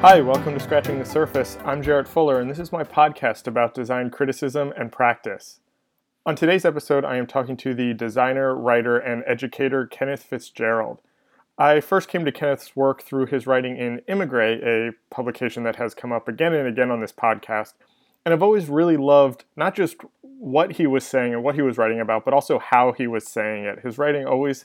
Hi, welcome to Scratching the Surface. I'm Jarrett Fuller, and this is my podcast about design criticism and practice. On today's episode, I am talking to the designer, writer, and educator Kenneth Fitzgerald. I first came to Kenneth's work through his writing in Emigre, a publication that has come up again and again on this podcast. And I've always really loved not just what he was saying and what he was writing about, but also how he was saying it. His writing always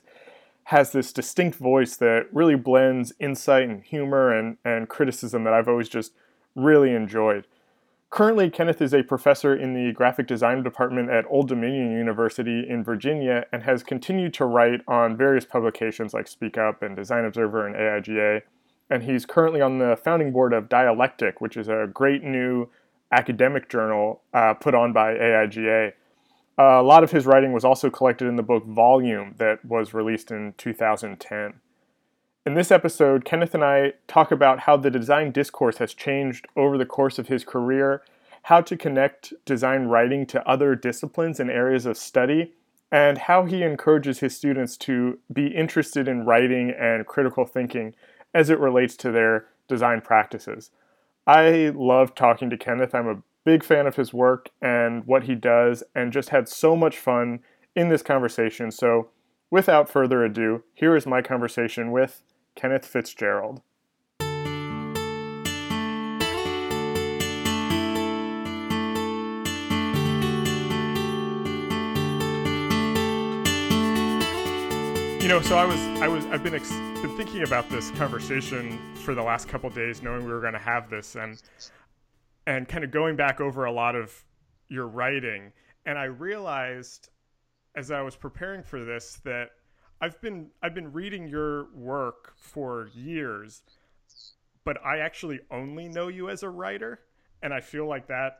has this distinct voice that really blends insight and humor and, and criticism that I've always just really enjoyed. Currently, Kenneth is a professor in the graphic design department at Old Dominion University in Virginia and has continued to write on various publications like Speak Up and Design Observer and AIGA. And he's currently on the founding board of Dialectic, which is a great new academic journal uh, put on by AIGA. Uh, a lot of his writing was also collected in the book Volume that was released in 2010. In this episode, Kenneth and I talk about how the design discourse has changed over the course of his career, how to connect design writing to other disciplines and areas of study, and how he encourages his students to be interested in writing and critical thinking as it relates to their design practices. I love talking to Kenneth. I'm a big fan of his work and what he does, and just had so much fun in this conversation. So, without further ado, here is my conversation with Kenneth Fitzgerald. You know, so I was, I was, I've been, ex- been thinking about this conversation for the last couple days, knowing we were going to have this, and and kind of going back over a lot of your writing and i realized as i was preparing for this that i've been i've been reading your work for years but i actually only know you as a writer and i feel like that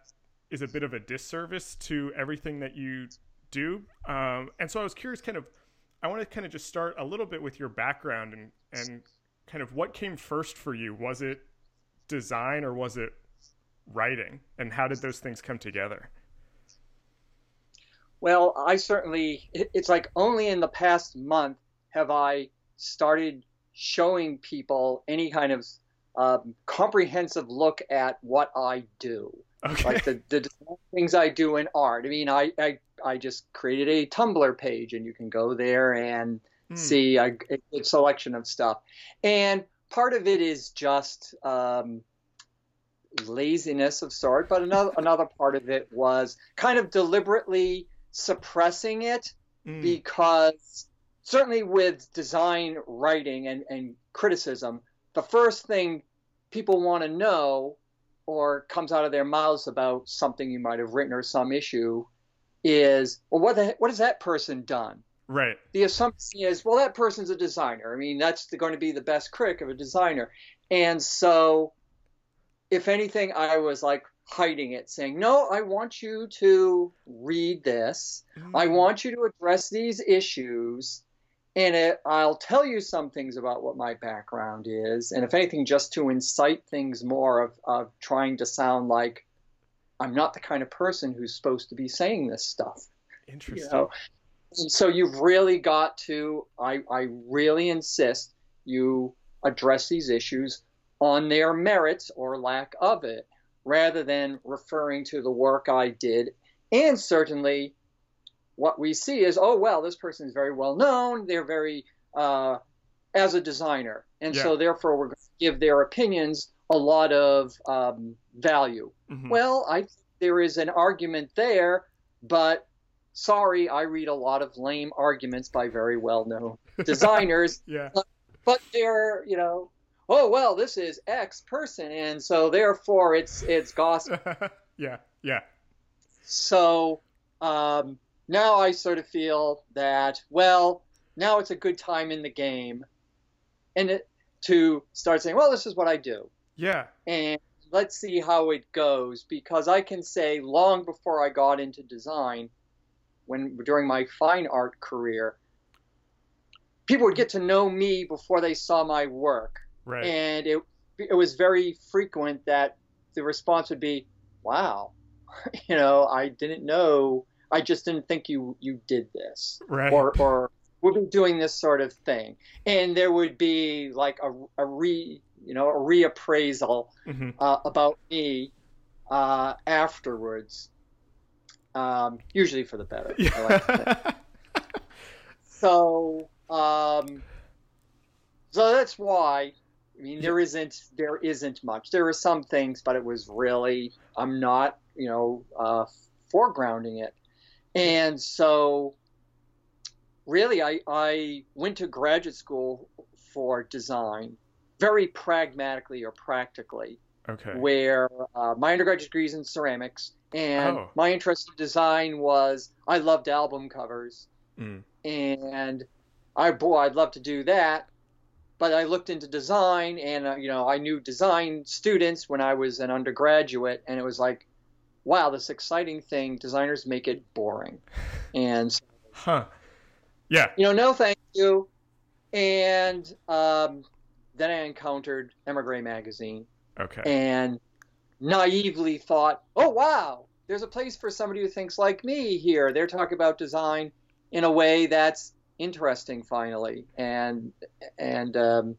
is a bit of a disservice to everything that you do. Um, and so i was curious kind of i want to kind of just start a little bit with your background and and kind of what came first for you. Was it design or was it writing and how did those things come together well i certainly it's like only in the past month have i started showing people any kind of um, comprehensive look at what i do okay. like the, the things i do in art i mean I, I i just created a tumblr page and you can go there and hmm. see a, a, selection of stuff and part of it is just um, laziness of sort, but another another part of it was kind of deliberately suppressing it mm. because certainly with design writing and, and criticism, the first thing people want to know or comes out of their mouths about something you might have written or some issue is, well, what the, what has that person done? Right. The assumption is, well, that person's a designer. I mean, that's going to be the best critic of a designer. And so if anything, I was like hiding it, saying, No, I want you to read this. Mm-hmm. I mm. want you to address these issues. And it, I'll tell you some things about what my background is. And if anything, just to incite things more of, of trying to sound like I'm not the kind of person who's supposed to be saying this stuff. Interesting. You know? so you've really got to, I, I really insist you address these issues on their merits or lack of it, rather than referring to the work I did. And certainly, what we see is, oh, well, this person is very well known. They're very, uh, as a designer. And yeah. so, therefore, we're going to give their opinions a lot of um, value. Mm-hmm. Well, I there is an argument there, but sorry, I read a lot of lame arguments by very well known designers. yeah. But, but they're, you know, oh well this is x person and so therefore it's it's gospel. Yeah yeah. So um, now i sort of feel that well now it's a good time in the game and it, to start saying well this is what i do. Yeah. And let's see how it goes because i can say long before i got into design when during my fine art career people would get to know me before they saw my work Right. And it it was very frequent that the response would be, "Wow, you know, I didn't know. I just didn't think you you did this." Right. Or or would be doing this sort of thing, and there would be like a, a re you know, a reappraisal hmm uh, about me uh, afterwards. Um, usually for the better. I like. So, um, so that's why. I mean, there isn't there isn't much. There are some things, but it was really I'm not you know uh, foregrounding it, and so really I I went to graduate school for design, very pragmatically or practically okay. where uh, my undergraduate degree is in ceramics, and Oh. my interest in design was I loved album covers, Mm. and I boy I'd love to do that, but I looked into design, and uh, you know I knew design students when I was an undergraduate, and it was like, wow, this exciting thing. Designers make it boring, and Huh. Yeah. you know, no thank you. And um, then I encountered Emigre magazine Okay. and naively thought, oh, wow, there's a place for somebody who thinks like me here. They're talking about design in a way that's interesting, finally. And, and, um,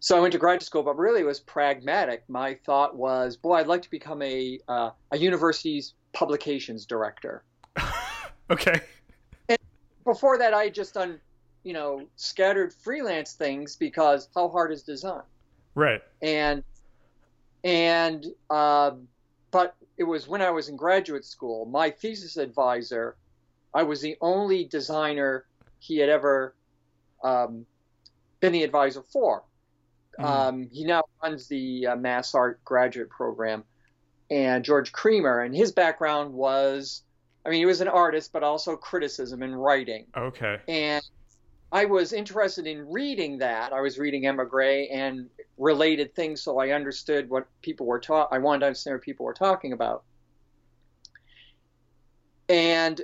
so I went to graduate school, but really it was pragmatic. My thought was, boy, I'd like to become a, uh, a university's publications director. okay. And Before that, I had just done, you know, scattered freelance things because how hard is design? Right. and and um, but it was when I was in graduate school. My thesis advisor, I was the only designer he had ever um, been the advisor for. Mm. Um, he now runs the uh, Mass Art graduate program, and George Creamer, and his background was, I mean, he was an artist, but also criticism and writing. Okay. And I was interested in reading that. I was reading Emigre and related things, so I understood what people were taught. I wanted to understand what people were talking about. And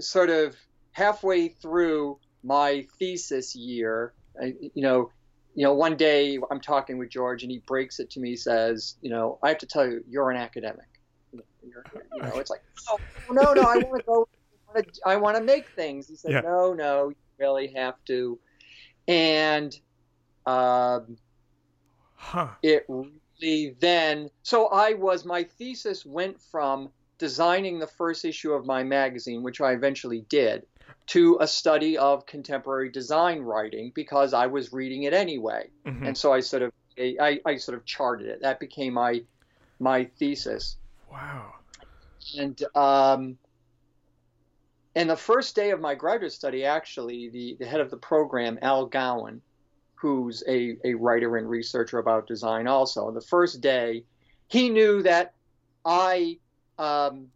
sort of halfway through my thesis year, I, you know, you know, one day I'm talking with George, and he breaks it to me. Says, you know, I have to tell you, you're an academic. You're, you know, it's like, no, no, no. I want to go. I want to make things. He said, Yeah. no, no, you really have to. And um, Huh. it really then so i was my thesis went from designing the first issue of my magazine which i eventually did to a study of contemporary design writing because i was reading it anyway Mhm. and so i sort of I, I sort of charted it that became my my thesis Wow. and um, and the first day of my graduate study, actually, the, the head of the program, Al Gowan, who's a, a writer and researcher about design also, the first day, he knew that I um,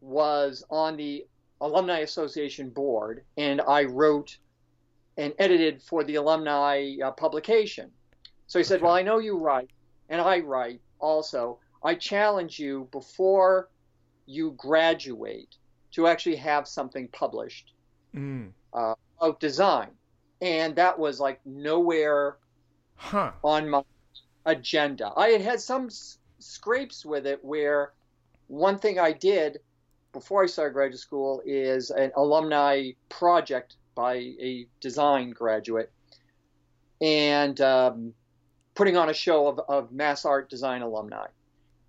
was on the Alumni Association board and I wrote and edited for the alumni uh, publication. So he said, Okay. Well, I know you write, and I write also. I challenge you before you graduate to actually have something published Mm. of design. And that was like nowhere Huh. on my agenda. I had had some s- scrapes with it where one thing I did before I started graduate school is an alumni project by a design graduate and um, putting on a show of, of mass art design alumni.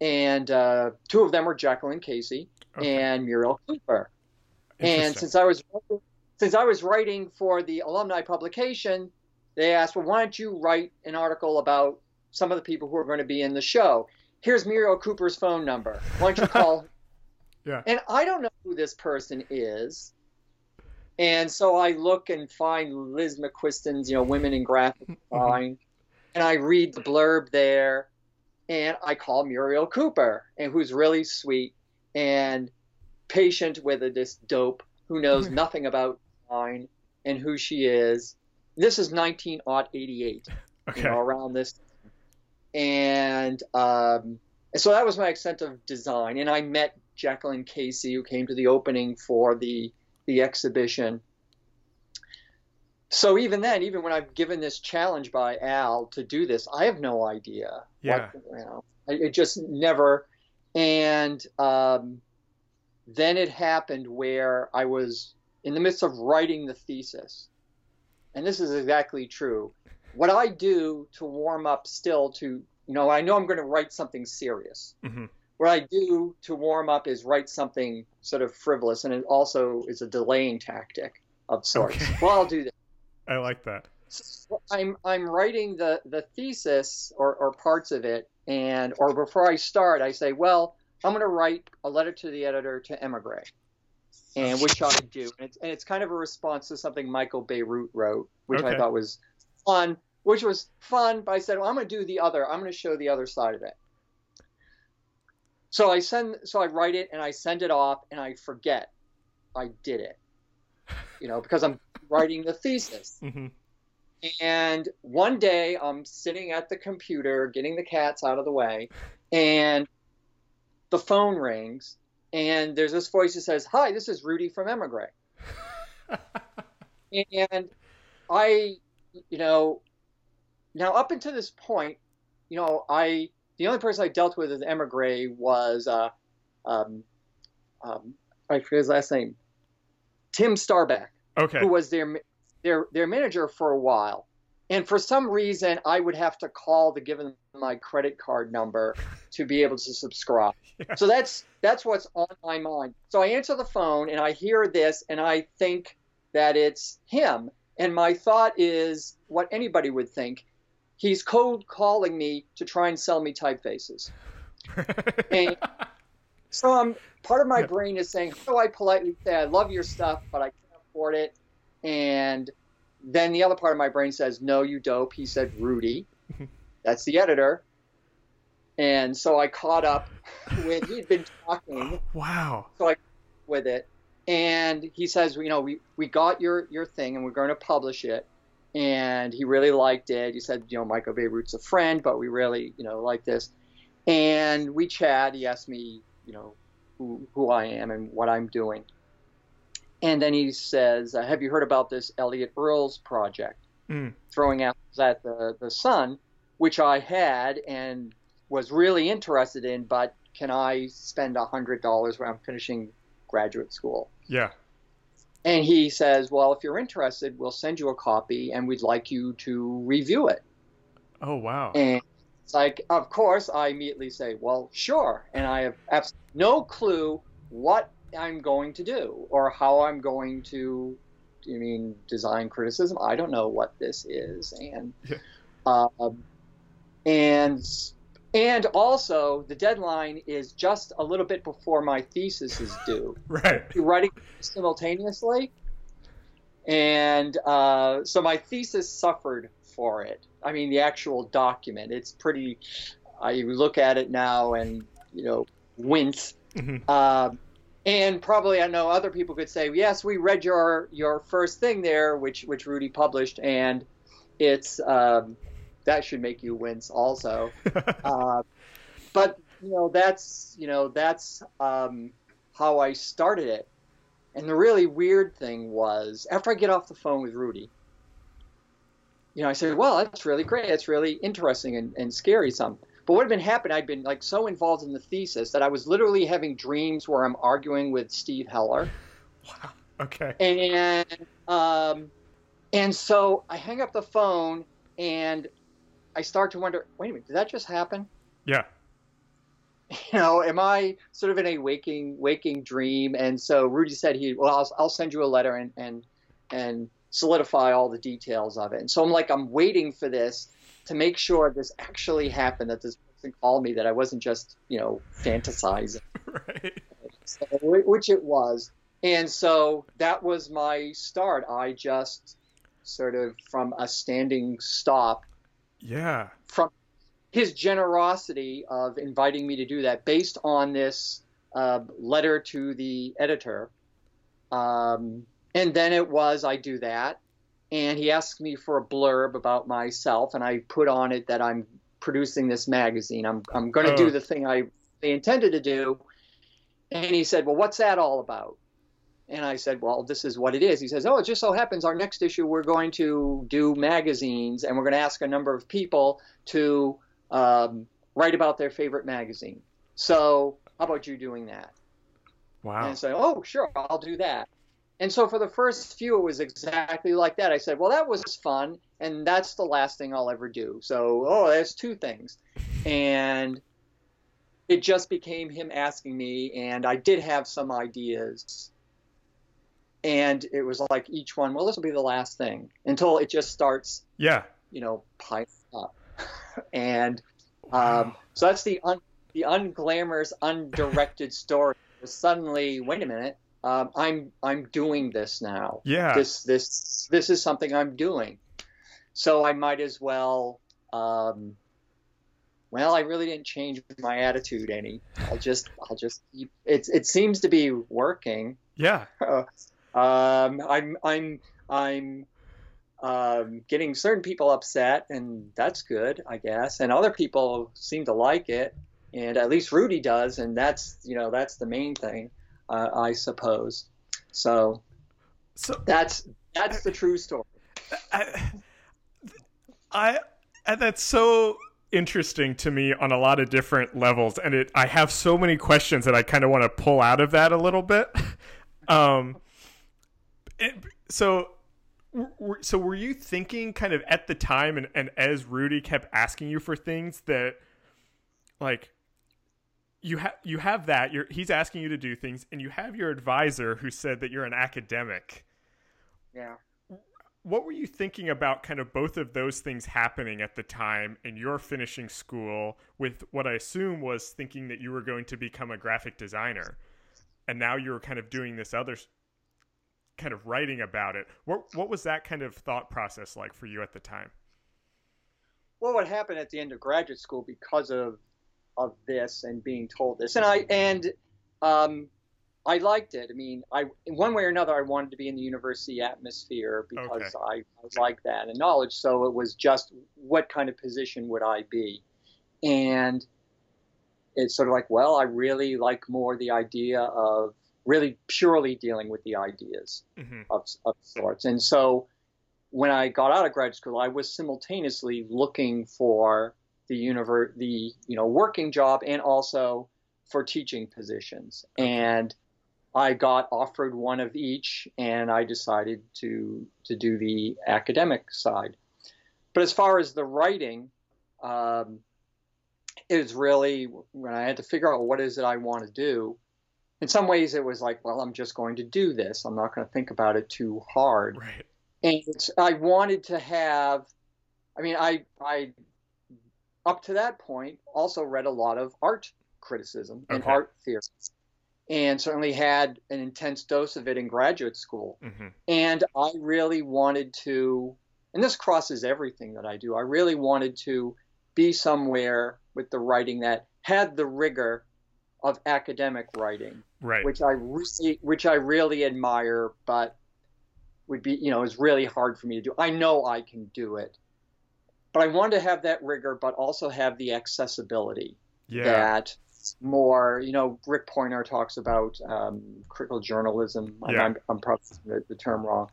And uh, two of them were Jacqueline Casey Okay. and Muriel Cooper. And since I was since I was writing for the alumni publication, they asked, "Well, why don't you write an article about some of the people who are going to be in the show? Here's Muriel Cooper's phone number. Why don't you call?" Yeah. And I don't know who this person is, and so I look and find Liz McQuiston's, you know, Women in Graphic mm-hmm. Design, and I read the blurb there, and I call Muriel Cooper, and who's really sweet and patient with a this dope who knows nothing about design and who she is. This is 1988, okay. you know, around this. And um, and so that was my extent of design. And I met Jacqueline Casey, who came to the opening for the the exhibition. So even then, even when I've given this challenge by Al to do this, I have no idea. Yeah. What, you know, it just never. And um, then it happened where I was in the midst of writing the thesis, and this is exactly true. What I do to warm up still to, you know, I know I'm going to write something serious. hmm What I do to warm up is write something sort of frivolous, and it also is a delaying tactic of sorts. Okay. Well, I'll do that. I like that. So I'm I'm writing the the thesis or, or parts of it, and or before I start, I say, well, I'm going to write a letter to the editor to Emigre, and which I do, and it's and it's kind of a response to something Michael Bierut wrote, which I thought was fun, which was fun. But I said, well, I'm going to do the other. I'm going to show the other side of it. So I send, so I write it and I send it off, and I forget I did it, you know, because I'm writing the thesis. hmm And one day I'm sitting at the computer getting the cats out of the way, and the phone rings, and there's this voice that says, Hi, this is Rudy from Emigre. And I, you know, now up until this point, you know, I, the only person I dealt with at Emigre was, uh, um, um, I forget his last name, Tim Starback okay. who was their their their manager for a while. And for some reason, I would have to call to give them my credit card number to be able to subscribe. Yeah. So that's that's what's on my mind. So I answer the phone and I hear this and I think that it's him. And my thought is what anybody would think. He's cold calling me to try and sell me typefaces. And- So I'm part of my brain is saying, how do I politely say I love your stuff, but I can't afford it? And then the other part of my brain says, no, you dope. He said Rudy. That's the editor. And so I caught up when he'd been talking wow. So I with it, and he says, you know, we, we got your your thing and we're going to publish it. And he really liked it. He said, you know, Michael Bierut's a friend, but we really, you know, like this. And we chat. He asked me, you know, who who I am and what I'm doing. And then he says, uh, "Have you heard about this Elliott Earls project, Mm. throwing apples at the the sun?" Which I had and was really interested in, but can I spend a hundred dollars when I'm finishing graduate school? Yeah. And he says, Well, if you're interested, we'll send you a copy and we'd like you to review it. Oh wow. And it's like, Of course, I immediately say, Well, sure. And I have absolutely no clue what I'm going to do or how I'm going to, you mean design criticism? I don't know what this is. And, Yeah. um, and, and also, the deadline is just a little bit before my thesis is due Right. writing simultaneously. And uh, so my thesis suffered for it. I mean, the actual document. It's pretty. I look at it now and you know wince. hmm Um, and probably I know other people could say, yes, we read your your first thing there, which which Rudy published, and it's um, that should make you wince also. Uh, but you know that's you know that's um, how I started it. And the really weird thing was after I get off the phone with Rudy, you know, I said, "Well, that's really great. That's really interesting and, and scary some." But what had been happening, I'd been like so involved in the thesis that I was literally having dreams where I'm arguing with Steve Heller, wow. Okay. and um, and so I hang up the phone and I start to wonder, wait a minute, did that just happen? Yeah. you know, am I sort of in a waking waking dream? And so Rudy said he, well, I'll, I'll send you a letter and and and solidify all the details of it. And so I'm like, I'm waiting for this to make sure this actually happened, that this person called me, that I wasn't just you know fantasizing, Right. so, which it was. And so that was my start. I just sort of from a standing stop Yeah. from his generosity of inviting me to do that based on this uh, letter to the editor. Um, and then it was, I do that. And he asked me for a blurb about myself, and I put on it that I'm producing this magazine. I'm, I'm going to Oh. do the thing I they intended to do. And he said, Well, what's that all about? And I said, Well, this is what it is. He says, Oh, it just so happens our next issue we're going to do magazines, and we're going to ask a number of people to um, write about their favorite magazine. So, how about you doing that? Wow. And say, oh, sure, I'll do that. and so for the first few, it was exactly like that. I said, well, that was fun, and that's the last thing I'll ever do. So, oh, that's two things. And it just became him asking me, and I did have some ideas. And it was like each one, well, this will be the last thing until it just starts, yeah, you know, piling up. and um, so that's the un- the unglamorous, undirected story. Suddenly, wait a minute, um, I'm I'm doing this now. Yeah. This this this is something I'm doing. So I might as well. Um, well, I really didn't change my attitude any. I'll just I'll just keep. It it seems to be working. Yeah. um, I'm I'm I'm um, getting certain people upset, and that's good, I guess. And other people seem to like it, and at least Rudy does, and that's you know that's the main thing uh, I suppose. So, so that's that's the true story. I, I and that's so interesting to me on a lot of different levels, and it I have so many questions that I kind of want to pull out of that a little bit. um, it, so. So were you thinking kind of at the time and, and as Rudy kept asking you for things that like you have you have that you're he's asking you to do things and you have your advisor who said that you're an academic yeah what were you thinking about kind of both of those things happening at the time and you're finishing school with what i assume was thinking that you were going to become a graphic designer and now you're kind of doing this other kind of writing about it what what was that kind of thought process like for you at the time well what happened at the end of graduate school because of of this and being told this, and I and um, I liked it. I mean, I in one way or another, I wanted to be in the university atmosphere because okay. I, I like that and knowledge. So it was just what kind of position would I be, and it's sort of like, well, I really like more the idea of really purely dealing with the ideas mm-hmm. of, of sorts, and so when I got out of grad school, I was simultaneously looking for the univer- the you know working job and also for teaching positions. And I got offered one of each, and I decided to to do the academic side. But as far as the writing, um, it was really when I had to figure out what is it I want to do. In some ways, it was like, well, I'm just going to do this. I'm not going to think about it too hard. Right. And I wanted to have. I mean, I I up to that point, also read a lot of art criticism and okay. art theory, and certainly had an intense dose of it in graduate school. Mm-hmm. And I really wanted to, and this crosses everything that I do, I really wanted to be somewhere with the writing that had the rigor of academic writing, right. which I really, which I really admire, but would be, you know, is really hard for me to do. I know I can do it, but I wanted to have that rigor, but also have the accessibility yeah. that more, you know, Rick Poynor talks about um, critical journalism. Yeah. I'm, I'm probably the, the term wrong.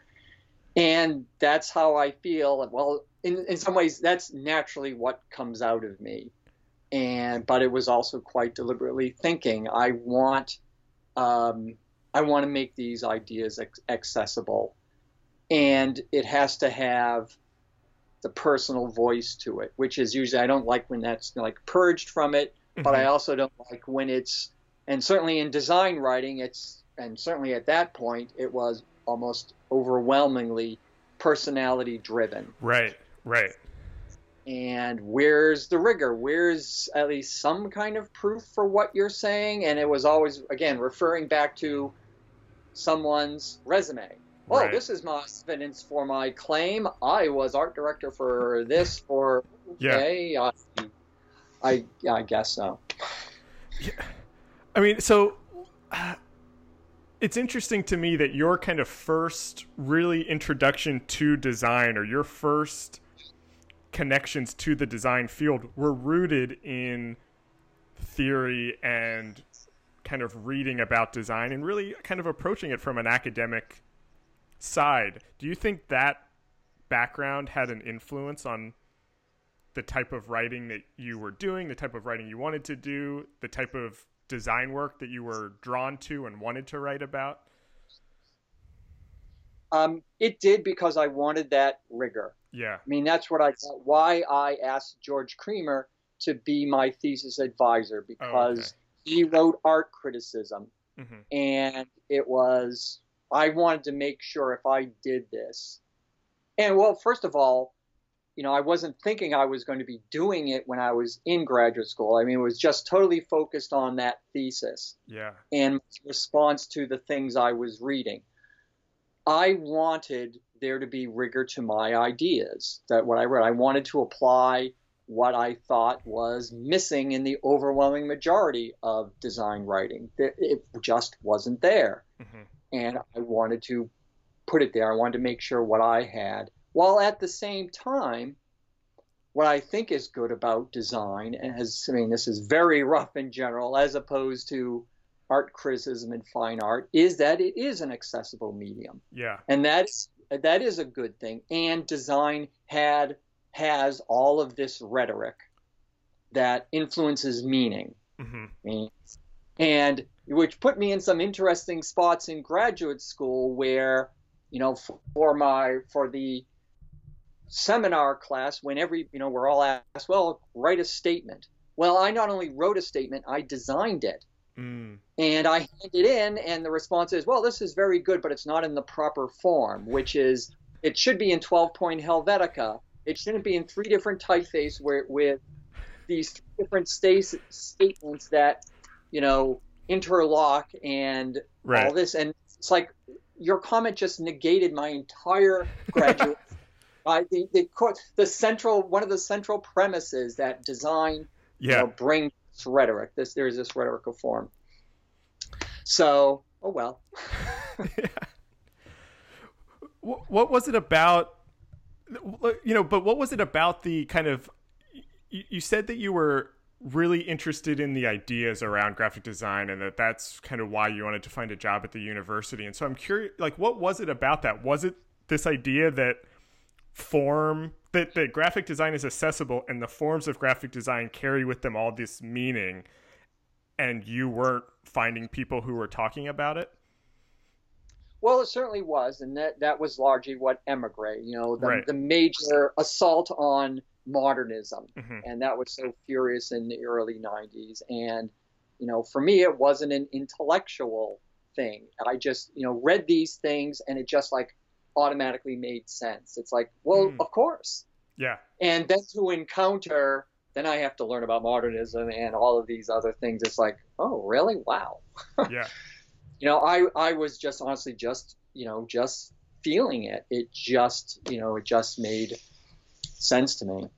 And that's how I feel. Well, in, in some ways, that's naturally what comes out of me. And but it was also quite deliberately thinking. I want, um, I want to make these ideas accessible, and it has to have the personal voice to it, which is usually I don't like when that's like purged from it, mm-hmm. but I mm-hmm. also don't like when it's and certainly in design writing it's and certainly at that point it was almost overwhelmingly personality driven. Right, right. And where's the rigor? Where's at least some kind of proof for what you're saying? And it was always again referring back to someone's resume oh, right. this is my evidence for my claim. I was art director for this for okay. Yeah. I, I, I guess so. Yeah. I mean, so uh, it's interesting to me that your kind of first really introduction to design or your first connections to the design field were rooted in theory and kind of reading about design and really kind of approaching it from an academic side, do you think that background had an influence on the type of writing that you were doing, the type of writing you wanted to do, the type of design work that you were drawn to and wanted to write about? Um, it did because I wanted that rigor. Yeah. I mean, that's what I why I asked George Creamer to be my thesis advisor because oh, okay. he wrote art criticism, mm-hmm. and it was I wanted to make sure if I did this, and well, first of all, you know, I wasn't thinking I was going to be doing it when I was in graduate school. I mean, it was just totally focused on that thesis. Yeah. And response to the things I was reading. I wanted there to be rigor to my ideas that what I read. I wanted to apply what I thought was missing in the overwhelming majority of design writing. It just wasn't there. Mm-hmm. And I wanted to put it there. I wanted to make sure what I had, while at the same time, what I think is good about design, and as I mean, this is very rough in general, as opposed to art criticism and fine art, is that it is an accessible medium. Yeah. And that's that is a good thing. And design had has all of this rhetoric that influences meaning. Mm-hmm. And which put me in some interesting spots in graduate school where, you know, for my for the seminar class, when every you know we're all asked, well, write a statement. Well, I not only wrote a statement, I designed it. Mm. And I hand it in, and the response is, well, this is very good, but it's not in the proper form, which is it should be in 12 point Helvetica. It shouldn't be in three different typeface where, with these different statements that, you know, interlock and right. all this. And it's like your comment just negated my entire graduate. uh, the, the, the central one of the central premises that design yeah. you know, brings rhetoric. This there's this rhetorical form. So, oh well. yeah. What was it about? You know, but what was it about the kind of? You said that you were really interested in the ideas around graphic design and that that's kind of why you wanted to find a job at the university. And so I'm curious, like, what was it about that? Was it this idea that form that, that graphic design is accessible and the forms of graphic design carry with them all this meaning and you weren't finding people who were talking about it well it certainly was and that, that was largely what emigre you know the, right. the major assault on modernism mm-hmm. and that was so furious in the early 90s and you know for me it wasn't an intellectual thing i just you know read these things and it just like automatically made sense. It's like, well, mm. of course. Yeah. And then to encounter, then I have to learn about modernism and all of these other things. It's like, oh, really? Wow. yeah. You know, I I was just honestly just you know just feeling it. It just you know it just made sense to me.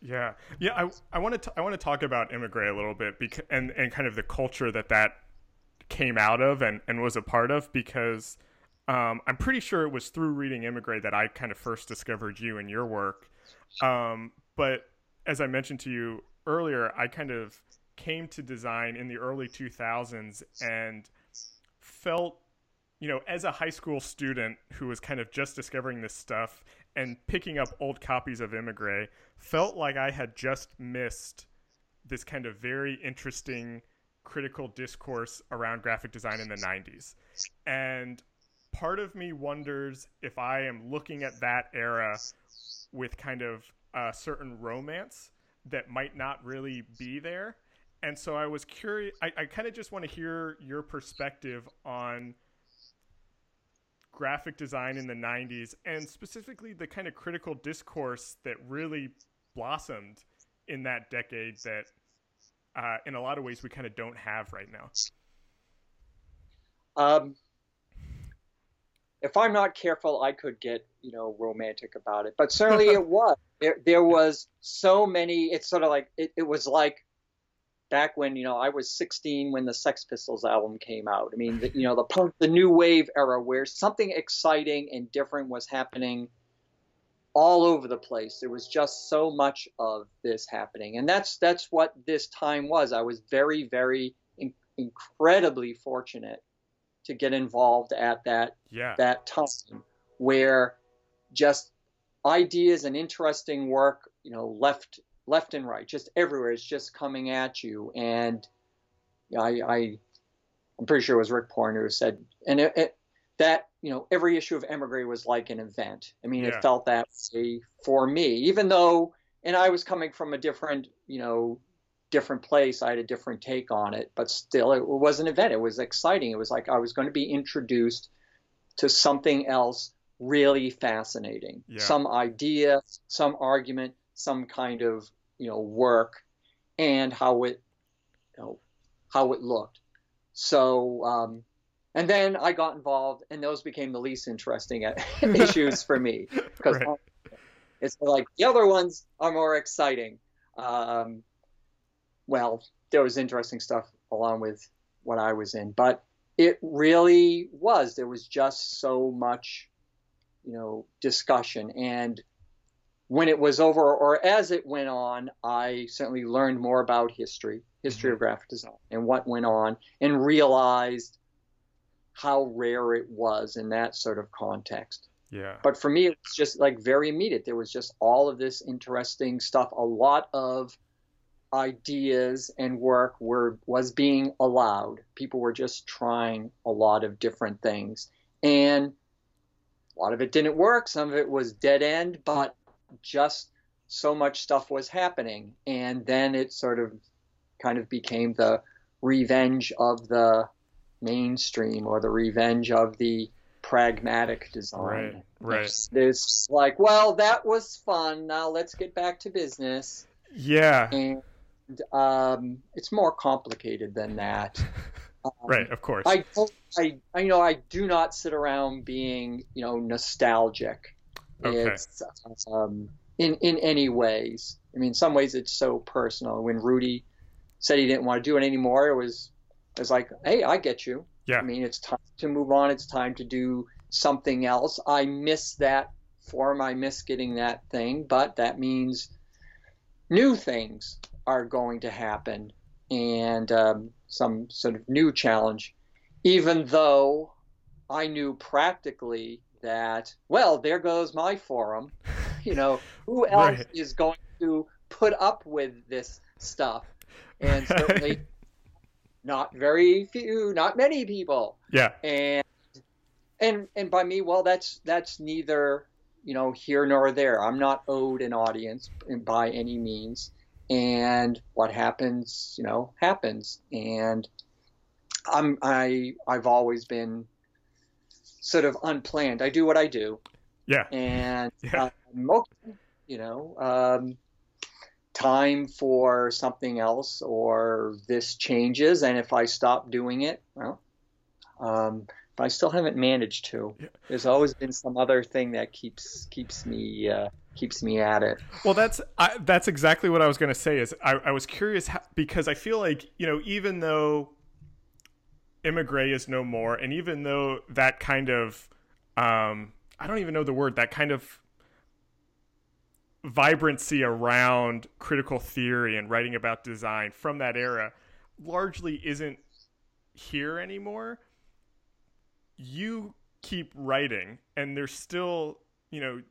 Yeah, yeah. I I want to I want to talk about Emigre a little bit because and and kind of the culture that that came out of and and was a part of because um, I'm pretty sure it was through reading Emigre that I kind of first discovered you and your work. Um, but as I mentioned to you earlier, I kind of came to design in the early 2000s and felt, you know, as a high school student who was kind of just discovering this stuff and picking up old copies of Emigre, felt like I had just missed this kind of very interesting critical discourse around graphic design in the 90s. And part of me wonders if I am looking at that era with kind of a certain romance that might not really be there. And so I was curious, I, I kind of just want to hear your perspective on graphic design in the 90s and specifically the kind of critical discourse that really blossomed in that decade that uh, in a lot of ways we kind of don't have right now. Um, if I'm not careful, I could get you know romantic about it. But certainly it was. There, there was so many. It's sort of like it, it was like back when you know I was 16 when the Sex Pistols album came out. I mean, the, you know the punk, the new wave era where something exciting and different was happening all over the place. There was just so much of this happening, and that's that's what this time was. I was very, very in, incredibly fortunate to get involved at that yeah. that time where just ideas and interesting work, you know, left left and right, just everywhere. It's just coming at you. And I, I I'm pretty sure it was Rick Poynor who said, and it, it, that you know every issue of Emigre was like an event. I mean, Yeah. it felt that way for me, even though, and I was coming from a different, you know, different place. I had a different take on it, but still, it was an event. It was exciting. It was like I was going to be introduced to something else really fascinating, Yeah. some idea, some argument, some kind of you know work, and how it, you know, how it looked. So. Um, and then I got involved, and those became the least interesting issues for me because Right. it's like the other ones are more exciting. Um, well, there was interesting stuff along with what I was in, but it really was. There was just so much, you know, discussion. And when it was over, or as it went on, I certainly learned more about history, history of mm-hmm. graphic design, and what went on, and realized how rare it was in that sort of context. Yeah. But for me, it's just like very immediate. There was just all of this interesting stuff. A lot of ideas and work were was being allowed. People were just trying a lot of different things, and a lot of it didn't work. Some of it was dead end, but just so much stuff was happening, and then it sort of kind of became the revenge of the mainstream or the revenge of the pragmatic design. Right, right. It's, it's like, well, that was fun. Now let's get back to business. Yeah. And um, it's more complicated than that. Um, Right. Of course. I, don't- I, I, you know, I do not sit around being, you know, nostalgic. Okay. It's, um, in in any ways. I mean, in some ways it's so personal. When Rudy said he didn't want to do it anymore, it was it was like, hey, I get you. Yeah. I mean, it's time to move on. It's time to do something else. I miss that form. I miss getting that thing, but that means new things are going to happen and um, some sort of new challenge. Even though I knew practically that, well, there goes my forum. You know, who else Right. is going to put up with this stuff? And certainly not very few, not many people yeah. and and and by me well that's that's neither you know here nor there i'm not owed an audience by any means and what happens you know happens and i'm i i've always been sort of unplanned i do what i do Yeah. and Yeah. okay, you know um, time for something else or this changes and if i stop doing it well um, but i still haven't managed to Yeah. there's always been some other thing that keeps keeps me uh, keeps me at it Well, that's I, that's exactly what I was going to say. Is I, I was curious how, because I feel like you know even though Emigre is no more, and even though that kind of um, I don't even know the word that kind of vibrancy around critical theory and writing about design from that era largely isn't here anymore. You keep writing, and there's still you know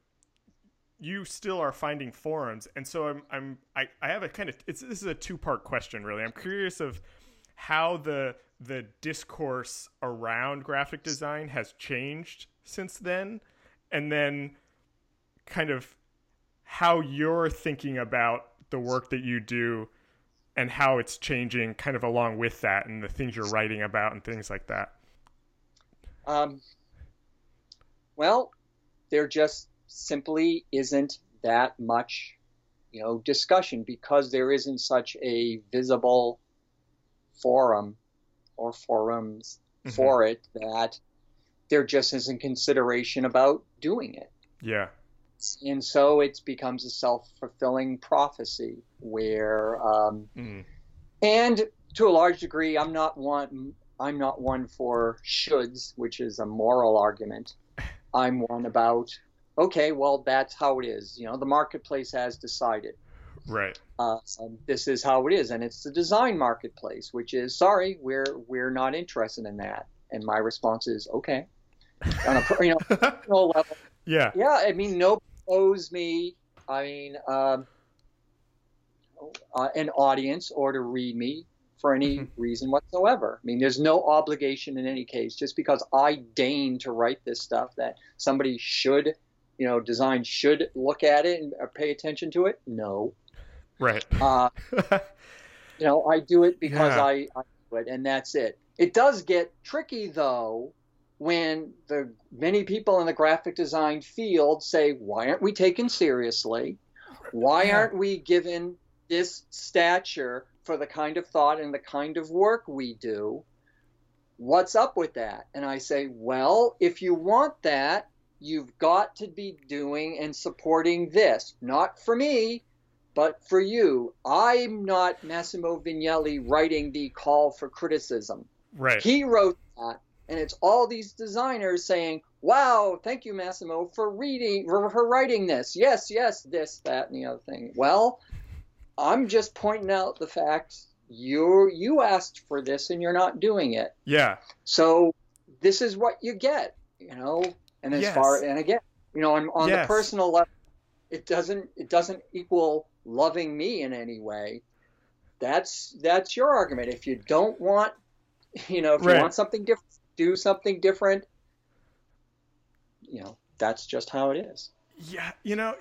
you still are finding forums and so i'm i'm i, I have a kind of it's this is a two part question really. I'm curious of how the the discourse around graphic design has changed since then and then kind of how you're thinking about the work that you do and how it's changing kind of along with that and the things you're writing about and things like that. Um, well, they're just simply isn't that much, you know, discussion because there isn't such a visible forum or forums Mhm. for it that there just isn't consideration about doing it. yeah And so it becomes a self fulfilling prophecy where um, mm. and to a large degree i'm not one i'm not one for shoulds which is a moral argument i'm one about okay well that's how it is you know the marketplace has decided right uh, um, this is how it is and it's the design marketplace which is sorry we're we're not interested in that and my response is okay on a you know personal level yeah yeah, I mean, nobody owes me. I mean, um, uh, an audience or to read me for any mm-hmm. reason whatsoever. I mean, there's no obligation in any case. Just because I deign to write this stuff, that somebody should, you know, design should look at it and pay attention to it. No. Right. Uh, you know, I do it because yeah. I, I do it, and that's it. It does get tricky though when the many people in the graphic design field say, "Why aren't we taken seriously? Why yeah. aren't we given this stature for the kind of thought and the kind of work we do. What's up with that? And I say, well, if you want that, you've got to be doing and supporting this. Not for me, but for you. I'm not Massimo Vignelli writing the call for criticism. Right. He wrote that, and it's all these designers saying, "Wow, thank you, Massimo, for reading, for, for writing this. Yes, yes, this, that, and the other thing." Well, I'm just pointing out the fact you you asked for this and you're not doing it. Yeah. So this is what you get, you know. And as yes. far and again, you know, on, on yes. the personal level, it doesn't it doesn't equal loving me in any way. That's that's your argument. If you don't want, you know, if right. you want something different, do something different. You know, that's just how it is. Yeah, you know,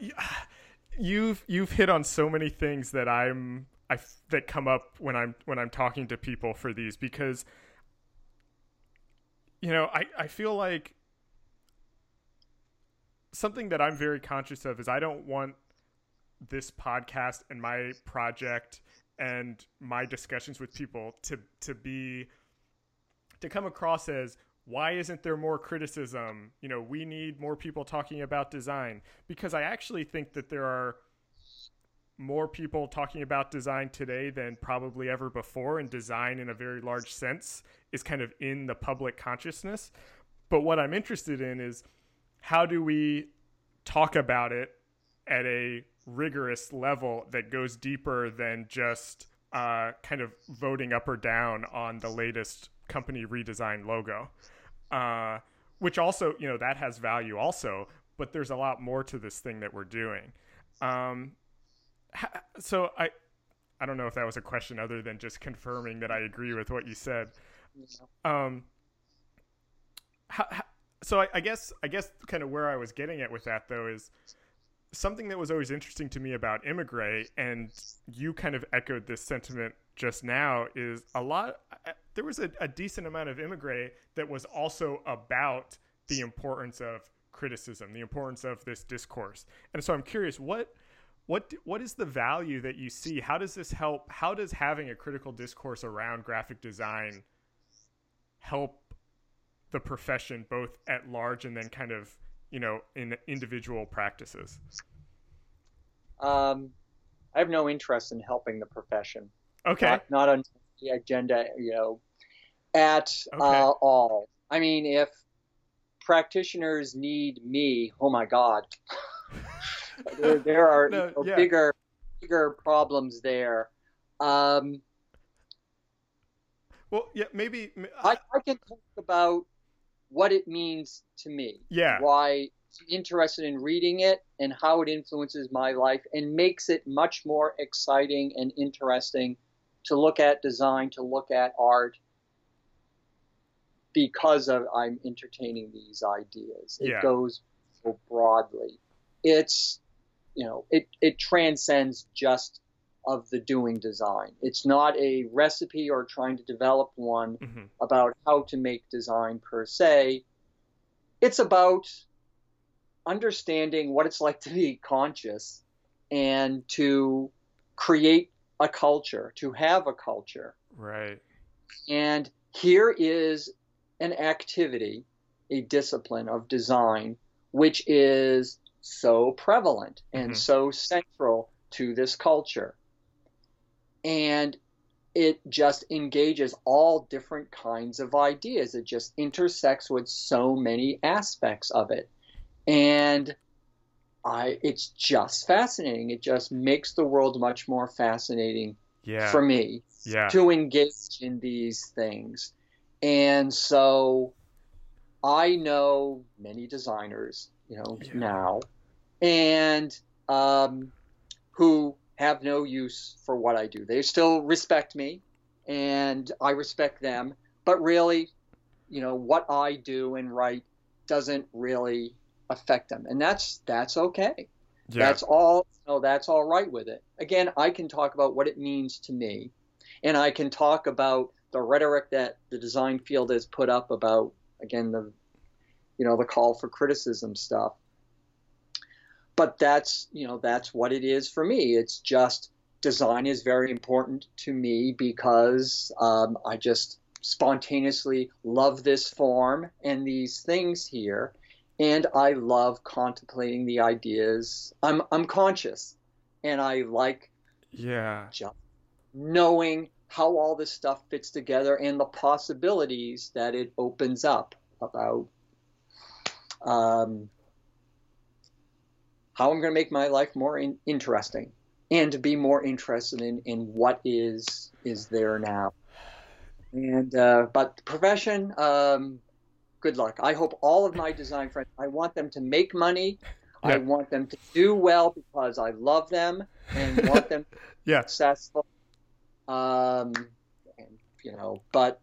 you've you've hit on so many things that I'm I that come up when I'm when I'm talking to people for these because you know, I I feel like something that I'm very conscious of is I don't want this podcast and my project and my discussions with people to to be to come across as why isn't there more criticism? You know, we need more people talking about design because I actually think that there are more people talking about design today than probably ever before, and design in a very large sense is kind of in the public consciousness. But what I'm interested in is how do we talk about it at a rigorous level that goes deeper than just uh, kind of voting up or down on the latest company redesign logo? Uh, which also you know that has value also but there's a lot more to this thing that we're doing. Um, so i i don't know if that was a question other than just confirming that i agree with what you said. Um, how, how, so I, I guess i guess kind of where i was getting at with that though is something that was always interesting to me about Emigre, and you kind of echoed this sentiment just now, is a lot. Uh, there was a, a decent amount of Emigre that was also about the importance of criticism, the importance of this discourse. And so I'm curious, what what what is the value that you see? How does this help? How does having a critical discourse around graphic design help the profession both at large and then kind of you know, in individual practices? Um, I have no interest in helping the profession. Okay. Not, not on the agenda, you know, at okay. uh, all. I mean, if practitioners need me, oh my God, there, there, are no, you know, yeah. bigger, bigger problems there. Um, well, yeah, maybe I, I can talk about what it means to me. Yeah. Why I'm interested in reading it and how it influences my life and makes it much more exciting and interesting to look at design, to look at art because of I'm entertaining these ideas. It yeah. goes so broadly. It's you know, it, it transcends just of the doing design. It's not a recipe or trying to develop one mm-hmm. about how to make design per se. It's about understanding what it's like to be conscious and to create a culture, to have a culture. Right. And here is an activity, a discipline of design, which is so prevalent and mm-hmm. so central to this culture and it just engages all different kinds of ideas. It just intersects with so many aspects of it. And I it's just fascinating. It just makes the world much more fascinating yeah. for me yeah. to engage in these things. And so I know many designers, you know, yeah. now, and um, who have no use for what I do. They still respect me and I respect them. But really, you know, what I do and write doesn't really affect them, and that's that's okay. Yeah. That's all. You know, that's all right with it. Again, I can talk about what it means to me, and I can talk about the rhetoric that the design field has put up about again the you know the call for criticism stuff but that's you know that's what it is for me. It's just design is very important to me because um, i just spontaneously love this form and these things here and i love contemplating the ideas. I'm i'm conscious and i like yeah. just knowing how all this stuff fits together and the possibilities that it opens up about um, how I'm going to make my life more in, interesting and to be more interested in, in what is is there now. And uh, but the profession, um, good luck. I hope all of my design friends. I want them to make money. Yeah. I want them to do well because I love them and want them to be yeah. successful. Um, and, you know, but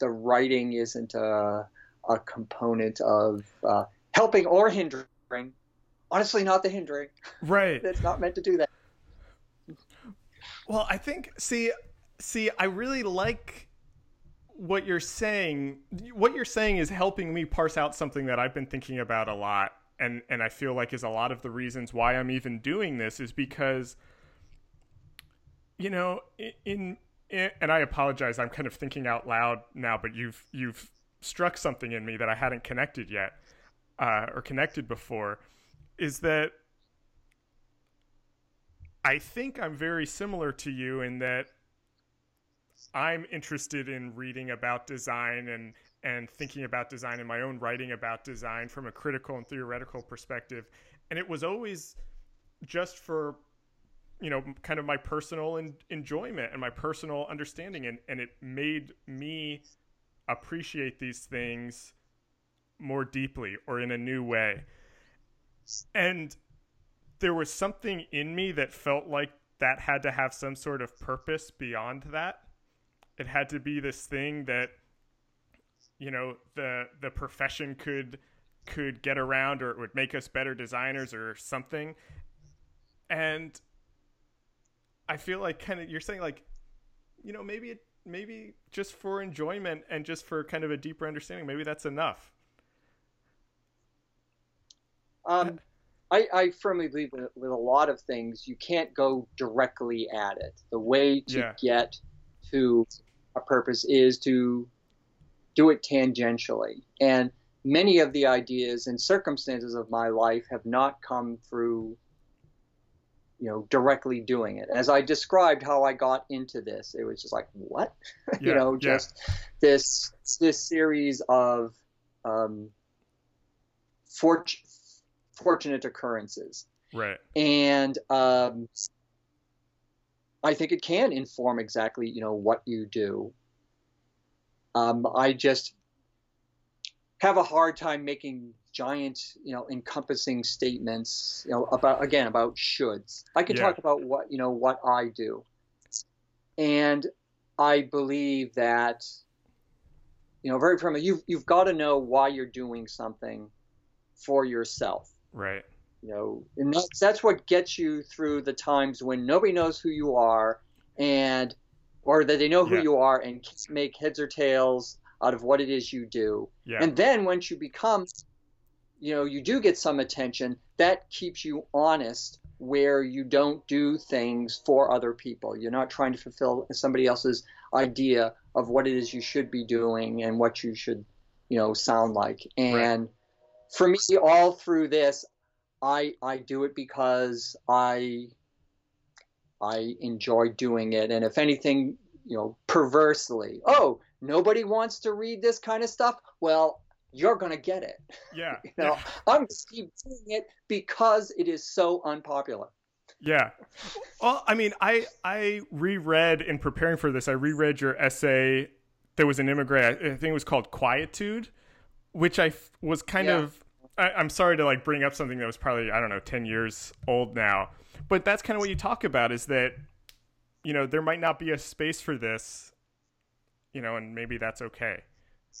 the writing isn't a, a component of uh, helping or hindering. Honestly, not the hindering. Right. it's not meant to do that. Well, I think see see I really like what you're saying. What you're saying is helping me parse out something that I've been thinking about a lot and and I feel like is a lot of the reasons why I'm even doing this is because you know in, in and I apologize I'm kind of thinking out loud now but you've you've struck something in me that I hadn't connected yet uh, or connected before is that I think I'm very similar to you in that I'm interested in reading about design and and thinking about design and my own writing about design from a critical and theoretical perspective. And it was always just for you know kind of my personal en- enjoyment and my personal understanding and and it made me appreciate these things more deeply or in a new way. And there was something in me that felt like that had to have some sort of purpose beyond that. It had to be this thing that you know the the profession could could get around or it would make us better designers or something. And I feel like kind of you're saying like you know maybe it maybe just for enjoyment and just for kind of a deeper understanding maybe that's enough um, I, I, firmly believe that with a lot of things, you can't go directly at it. The way to yeah. get to a purpose is to do it tangentially. And many of the ideas and circumstances of my life have not come through you know directly doing it as i described how i got into this it was just like what yeah, you know just yeah. this this series of um, fort- fortunate occurrences. Right. And um, I think it can inform exactly, you know, what you do. Um, I just have a hard time making giant, you know, encompassing statements, you know, about again about shoulds. I can yeah. talk about what you know what I do, and I believe that, you know, very firmly, you've you've got to know why you're doing something for yourself. Right. You know, and that's that's what gets you through the times when nobody knows who you are, and or that they know who yeah. you are and make heads or tails out of what it is you do. Yeah. And then once you become, you know, you do get some attention. That keeps you honest, where you don't do things for other people. You're not trying to fulfill somebody else's idea of what it is you should be doing and what you should, you know, sound like. And right for me, all through this, I I do it because I I enjoy doing it, and if anything, you know, perversely, oh, nobody wants to read this kind of stuff. Well, you're gonna get it. Yeah. you know, yeah. I'm just keep doing it because it is so unpopular. Yeah. Well, I mean, I I reread in preparing for this. I reread your essay. There was an Emigre. I think it was called Quietude which I f- was kind yeah. of. I, I'm sorry to like bring up something that was probably I don't know ten years old now, but that's kind of what you talk about is that you know there might not be a space for this you know, and maybe that's okay.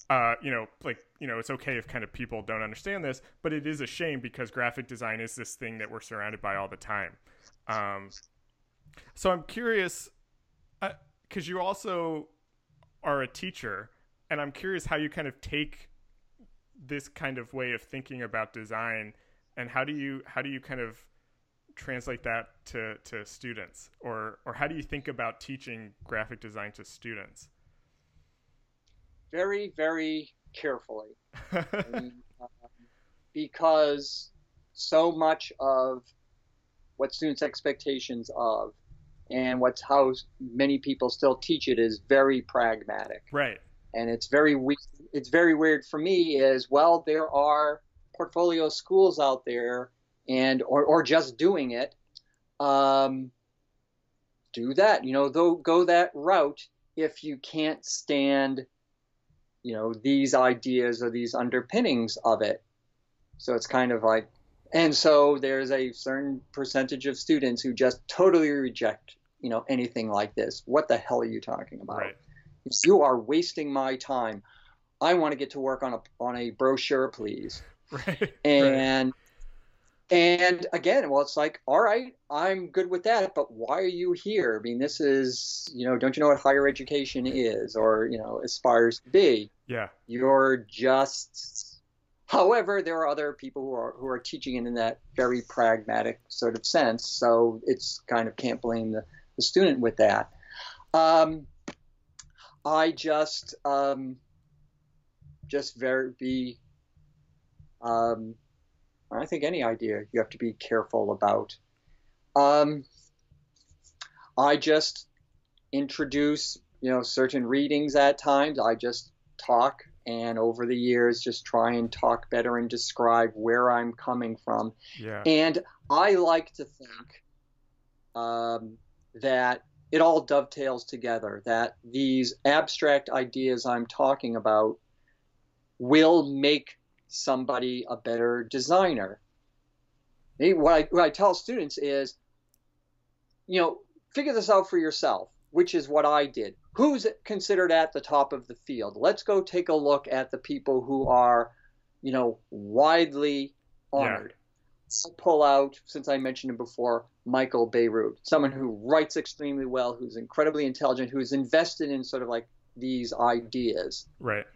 Uh, you know, like you know, it's okay if kind of people don't understand this, but it is a shame because graphic design is this thing that we're surrounded by all the time. Um, so I'm curious, uh because uh, you also are a teacher, and I'm curious how you kind of take this kind of way of thinking about design, and how do you how do you kind of translate that to, to students, or or how do you think about teaching graphic design to students? very, very carefully. and, um, because so much of what students' expectations of and what's how many people still teach it is very pragmatic. Right. And it's very we- it's very weird for me is well there are portfolio schools out there and or, or just doing it um, do that you know though go that route if you can't stand you know these ideas or these underpinnings of it. So it's kind of like and so there's a certain percentage of students who just totally reject you know anything like this. What the hell are you talking about? Right. you are wasting my time i want to get to work on a on a brochure please right and right. And again, well, it's like, all right, I'm good with that, but why are you here? I mean, this is, you know, don't you know what higher education is or, you know, aspires to be? Yeah. You're just. However, there are other people who are who are teaching it in that very pragmatic sort of sense, so it's kind of can't blame the, the student with that. Um, I just um, just very be um, I think any idea you have to be careful about. Um, I just introduce, you know, certain readings at times. I just talk, and over the years, just try and talk better and describe where I'm coming from. Yeah. And I like to think um, that it all dovetails together. That these abstract ideas I'm talking about will make somebody a better designer. What I, what I tell students is, you know, figure this out for yourself, which is what I did. Who's considered at the top of the field? Let's go take a look at the people who are, you know, widely honored. Yeah. I'll pull out, since I mentioned him before, Michael Bierut, someone who writes extremely well, who's incredibly intelligent, who's invested in sort of like these ideas. Right.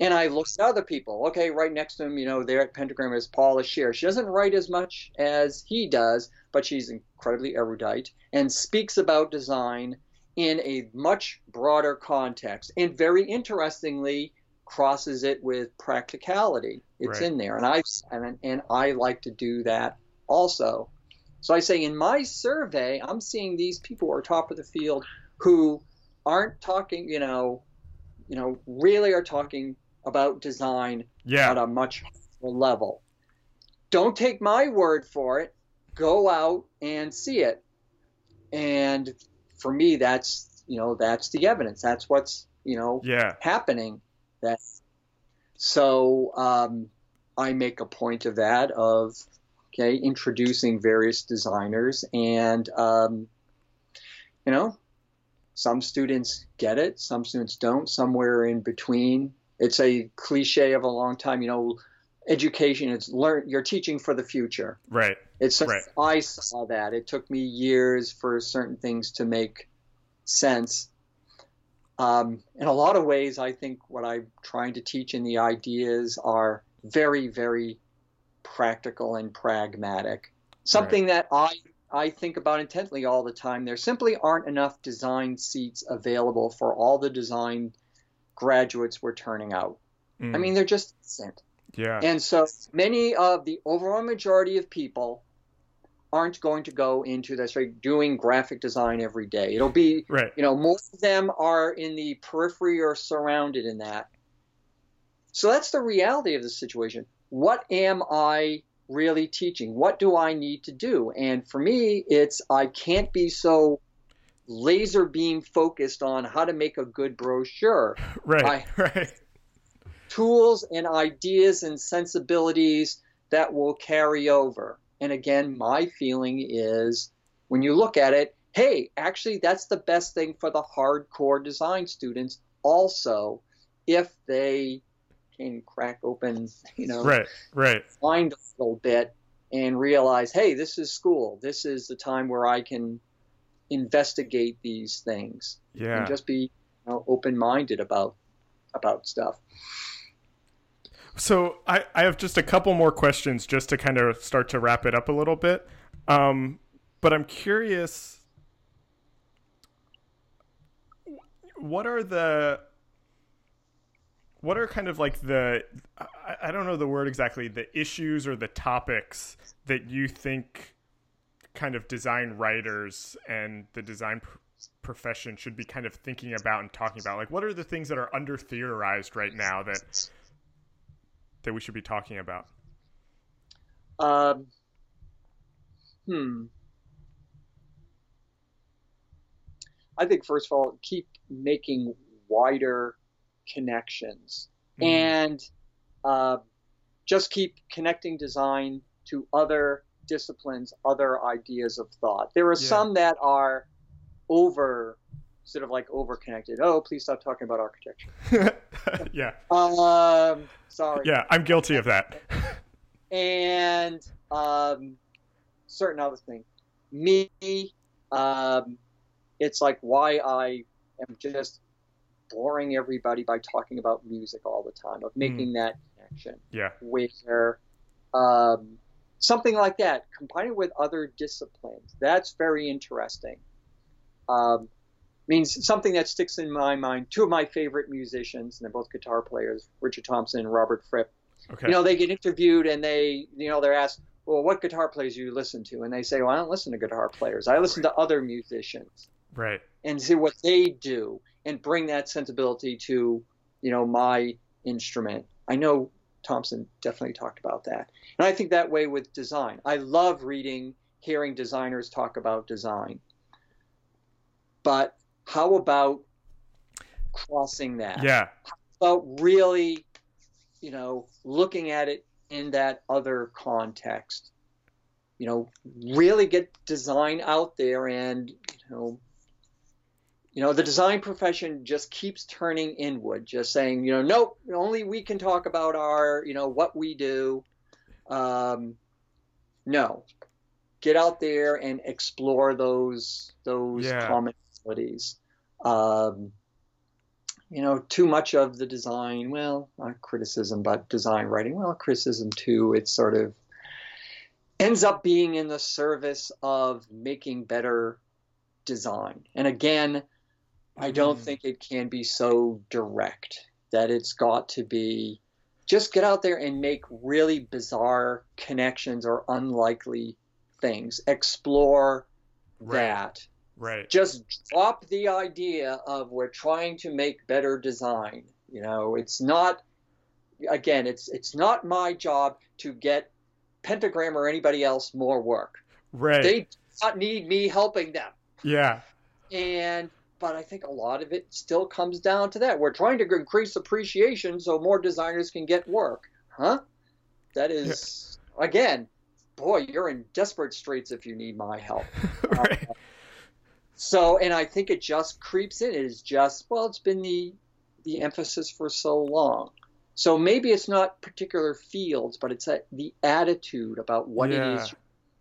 And I looked at other people. Okay, right next to him, you know, there at Pentagram is Paula Scher. She doesn't write as much as he does, but she's incredibly erudite and speaks about design in a much broader context. And very interestingly, crosses it with practicality. It's right. in there, and I and, and I like to do that also. So I say in my survey, I'm seeing these people who are top of the field who aren't talking, you know, you know, really are talking about design yeah. at a much higher level. Don't take my word for it. Go out and see it. And for me, that's you know that's the evidence. That's what's you know yeah. happening. That so um, I make a point of that of okay introducing various designers and um, you know some students get it, some students don't, somewhere in between it's a cliche of a long time. You know, education is learn. You're teaching for the future. Right. It's right. I saw that. It took me years for certain things to make sense. Um, in a lot of ways, I think what I'm trying to teach in the ideas are very, very practical and pragmatic. Something right. that I I think about intently all the time. There simply aren't enough design seats available for all the design graduates were turning out. Mm. I mean, they're just isn't. Yeah. And so many of the overall majority of people aren't going to go into this right doing graphic design every day. It'll be right. you know, most of them are in the periphery or surrounded in that. So that's the reality of the situation. What am I really teaching? What do I need to do? And for me, it's I can't be so laser beam focused on how to make a good brochure. Right, I, right. Tools and ideas and sensibilities that will carry over. And again, my feeling is when you look at it, hey, actually, that's the best thing for the hardcore design students also if they can crack open, you know, right, right, find a little bit and realize, hey, this is school. This is the time where I can investigate these things yeah, and just be you know, open-minded about about stuff. So I, I have just a couple more questions just to kind of start to wrap it up a little bit. Um, but I'm curious, what are the what are kind of like the I, I don't know the word exactly the issues or the topics that you think kind of design writers and the design pr- profession should be kind of thinking about and talking about like what are the things that are under theorized right now that that we should be talking about Um, hmm. I think first of all, keep making wider connections Mhm. and uh, just keep connecting design to other disciplines, other ideas of thought. There are Yeah. some that are over, sort of like over connected. Oh, please stop talking about architecture. yeah Um, sorry. yeah i'm guilty of that and um, certain other thing. Me, um, it's like why I am just boring everybody by talking about music all the time, of making that connection yeah where um, something like that, combine it with other disciplines. That's very interesting. Um, means something that sticks in my mind. Two of my favorite musicians, and they're both guitar players, Richard Thompson and Robert Fripp okay you know, they get interviewed and they, you know, they're asked, well, what guitar players do you listen to? And they say, well, I don't listen to guitar players. I listen to other musicians right and see what they do and bring that sensibility to, you know, my instrument. I know Thompson definitely talked about that. And I think that way with design. I love reading, hearing designers talk about design. But how about crossing that? yeah about really, you know, looking at it in that other context. You know, really get design out there and, you know, you know, the design profession just keeps turning inward, just saying, you know, nope, only we can talk about our, you know, what we do. Um, no, get out there and explore those those Yeah. commonalities. Um, you know, too much of the design, well, not criticism, but design writing, well, criticism too. It sort of ends up being in the service of making better design. And again, I don't Mhm. think it can be so direct that it's got to be just get out there and make really bizarre connections or unlikely things. Explore Right. that right just drop the idea of we're trying to make better design. You know, it's not again, it's it's not my job to get Pentagram or anybody else more work. right They do not need me helping them. yeah And but I think a lot of it still comes down to that. We're trying to increase appreciation so more designers can get work. Huh? That is again, boy, you're in desperate straits if you need my help. right um, So, and I think it just creeps in. It is just well, it's been the the emphasis for so long. So maybe it's not particular fields, but it's a, the attitude about what Yeah. it is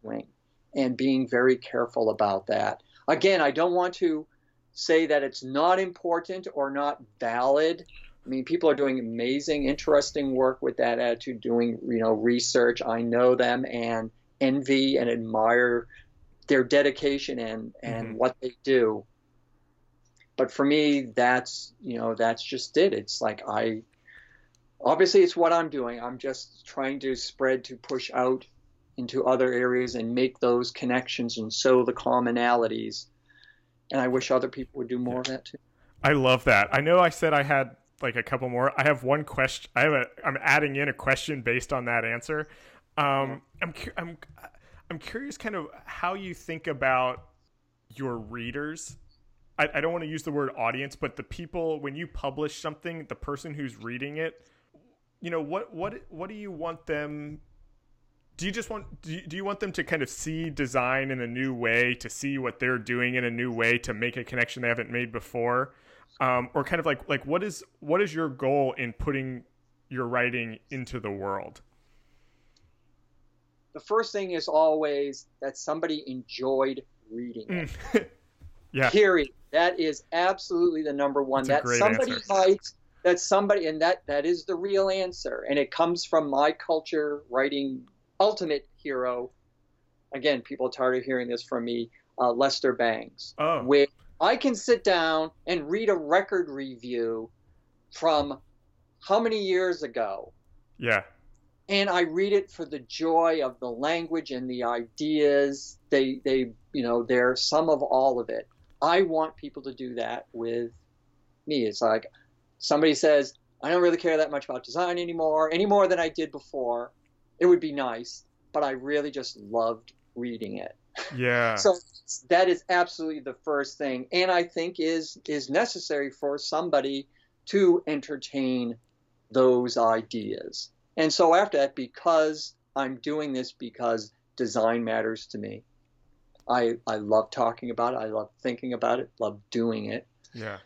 you're doing, and being very careful about that. Again, I don't want to say that it's not important or not valid. I mean, people are doing amazing, interesting work with that attitude, doing you know research. I know them and envy and admire their dedication and and Mhm. what they do. But for me, that's you know that's just it. It's like I obviously it's what I'm doing. I'm just trying to spread to push out into other areas and make those connections and sow the commonalities. And I wish other people would do more of that too. I love that. I know I said I had like a couple more. I have one question. I have a. I'm adding in a question based on that answer. Um, I'm cu- I'm I'm curious, kind of how you think about your readers. I, I don't want to use the word audience, but the people when you publish something, the person who's reading it, you know what what what do you want them do you just want do you, do you want them to kind of see design in a new way to see what they're doing in a new way to make a connection they haven't made before um, or kind of like like what is what is your goal in putting your writing into the world? The first thing is always that somebody enjoyed reading it. Mm. yeah. Period. That is absolutely the number one. That's that great somebody answer. might that somebody and that that is the real answer. And it comes from my culture writing ultimate hero. Again, people are tired of hearing this from me, uh, Lester Bangs. Oh. where I can sit down and read a record review from how many years ago, Yeah. and I read it for the joy of the language and the ideas. They, they, you know, they're some of all of it. I want people to do that with me. It's like somebody says, I don't really care that much about design anymore, any more than I did before. It would be nice, but I really just loved reading it. Yeah. So that is absolutely the first thing, and I think is is necessary for somebody to entertain those ideas. And so after that, because I'm doing this because design matters to me, I I love talking about it, I love thinking about it, love doing it. yeah.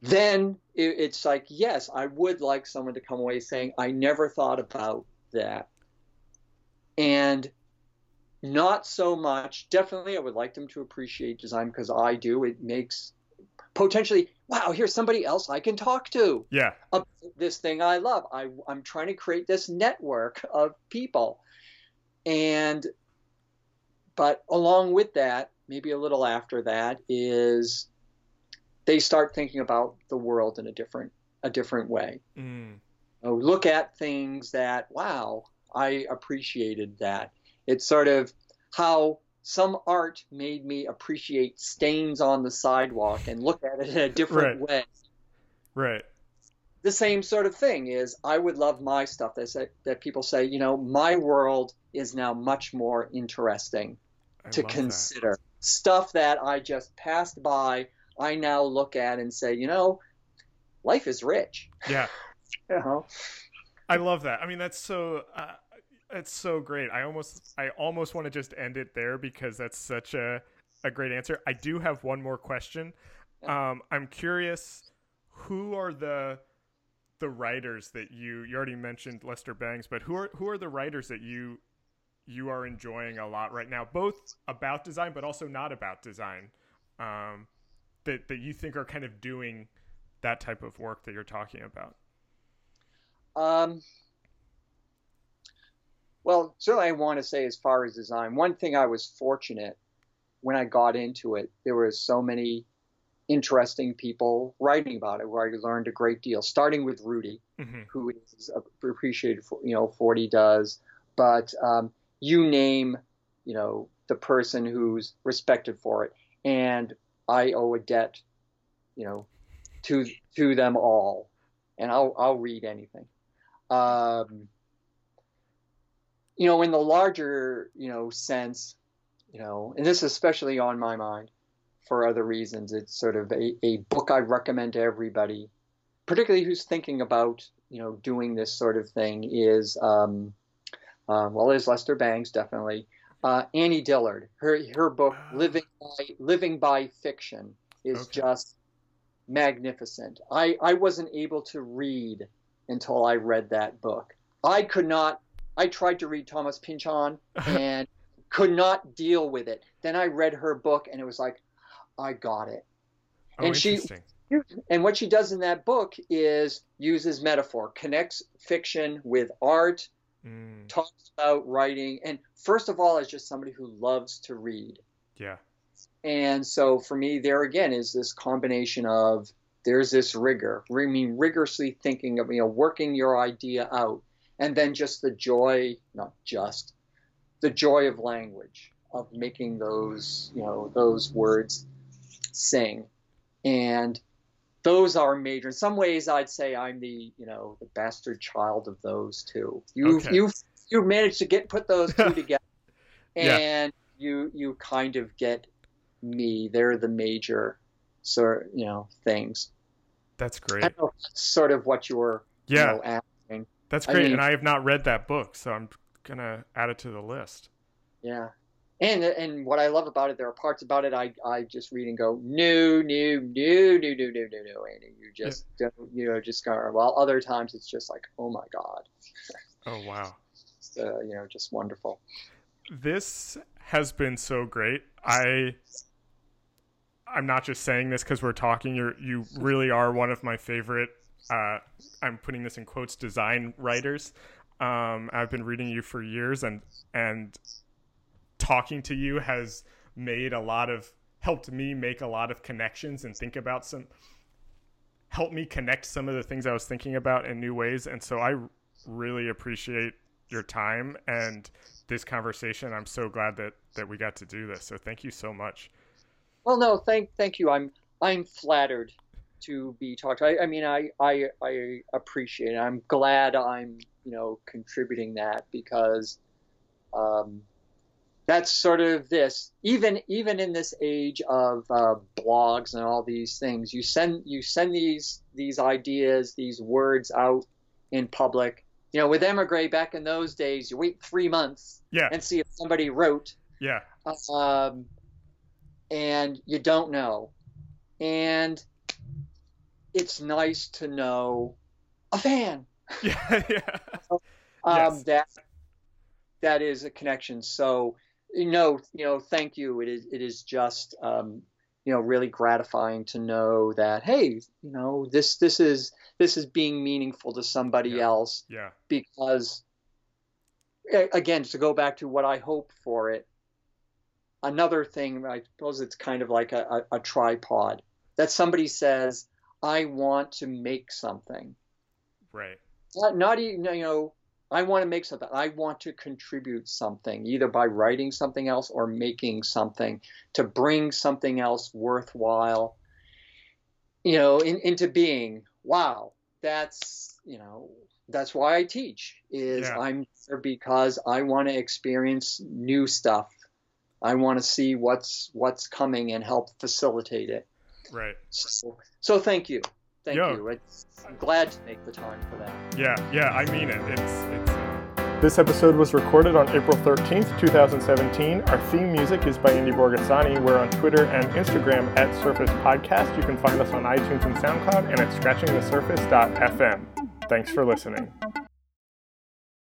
Then it, it's like, yes, I would like someone to come away saying, I never thought about that. And not so much. Definitely, I would like them to appreciate design because I do. It makes potentially, wow, here's somebody else I can talk to Yeah. about this thing I love. I, I'm trying to create this network of people. And, but along with that, maybe a little after that, is they start thinking about the world in a different, a different way. Mm. You know, look at things that, wow, I appreciated that. It's sort of how some art made me appreciate stains on the sidewalk and look at it in a different way. Right. The same sort of thing is I would love my stuff that say, that people say, you know, my world is now much more interesting I to love that. consider. Stuff that I just passed by, I now look at and say, you know, life is rich. Yeah. You know? I love that. I mean, that's so uh, that's so great. I almost I almost want to just end it there because that's such a a great answer. I do have one more question. Um, I'm curious, who are the the writers that you you already mentioned Lester Bangs, but who are who are the writers that you you are enjoying a lot right now, both about design but also not about design, um, that that you think are kind of doing that type of work that you're talking about. Um, well, certainly I want to say as far as design, one thing I was fortunate when I got into it, there were so many interesting people writing about it where I learned a great deal, starting with Rudy, hmm who is appreciated for, you know, for what he does. But um, you name, you know, the person who's respected for it. And I owe a debt, you know, to to them all. And I'll, I'll read anything. Um, you know, in the larger, you know, sense, you know, and this is especially on my mind for other reasons. It's sort of a, a book I recommend to everybody, particularly who's thinking about, you know, doing this sort of thing. Is um, uh, well, there's Lester Bangs definitely. Uh, Annie Dillard, her her book "Living by Living by Fiction" is Okay. just magnificent. I I wasn't able to read until I read that book. I could not. I tried to read Thomas Pynchon and could not deal with it. Then I read her book and it was like, I got it. Oh, And she-. And what she does in that book is uses metaphor, connects fiction with art, Mm, talks about writing, and first of all, as just somebody who loves to read. yeah. And so for me, there again is this combination of there's this rigor, I mean, rigorously thinking of, you know, working your idea out, and then just the joy, not just, the joy of language, of making those, you know, those words sing. And those are major. In some ways, I'd say I'm the, you know, the bastard child of those two. You, Okay. you've, you've managed to get put those two together, Yeah. and you, you kind of get me. They're the major, sort, you know, things. That's I great. don't know if that's sort of what you were, Yeah, you know, asking. that's I great. mean- and I have not read that book, so I'm gonna add it to the list. Yeah. and and what I love about it, there are parts about it I, I just read and go, no, no, no, no, no, no, no, no, and you just yeah. don't, you know, just go. While other times it's just like, oh my god. Oh wow. Uh, you know, just wonderful. This has been so great. I I'm not just saying this because we're talking. You you really are one of my favorite. Uh, I'm putting this in quotes. Design writers. Um, I've been reading you for years, and and talking to you has made a lot of helped me make a lot of connections and think about some help me connect some of the things I was thinking about in new ways. And so I really appreciate your time and this conversation. I'm so glad that that we got to do this. So thank you so much. Well, no, thank thank you. I'm I'm flattered to be talked to. I, I mean, I, I I appreciate it. I'm glad I'm you know contributing that because um, that's sort of this. Even even in this age of uh, blogs and all these things, you send you send these these ideas, these words out in public. You know, with Emigre back in those days, you wait three months yeah. and see if somebody wrote. Yeah. Um, and you don't know. And it's nice to know a fan. Yeah, yeah. um, yes. That that is a connection. So you know, you know, thank you. It is it is just um, you know really gratifying to know that hey, you know, this this is this is being meaningful to somebody yeah. else. Yeah. Because again, to go back to what I hope for it, another thing, I suppose it's kind of like a, a, a tripod that somebody says, I want to make something. Right. Not, not even, you know, I want to make something. I want to contribute something, either by writing something else or making something to bring something else worthwhile, you know, in, into being. Wow, that's you know, that's why I teach. Is yeah. I'm there because I want to experience new stuff. I want to see what's what's coming and help facilitate it. Right. So, so thank you. Thank you. It's, I'm glad to make the time for that. Yeah, yeah, I mean it. It's, it's... This episode was recorded on April 13th, 2017. Our theme music is by Indy Borgassani. We're on Twitter and Instagram at Surface Podcast. You can find us on iTunes and SoundCloud and at scratchingthesurface.fm. Thanks for listening.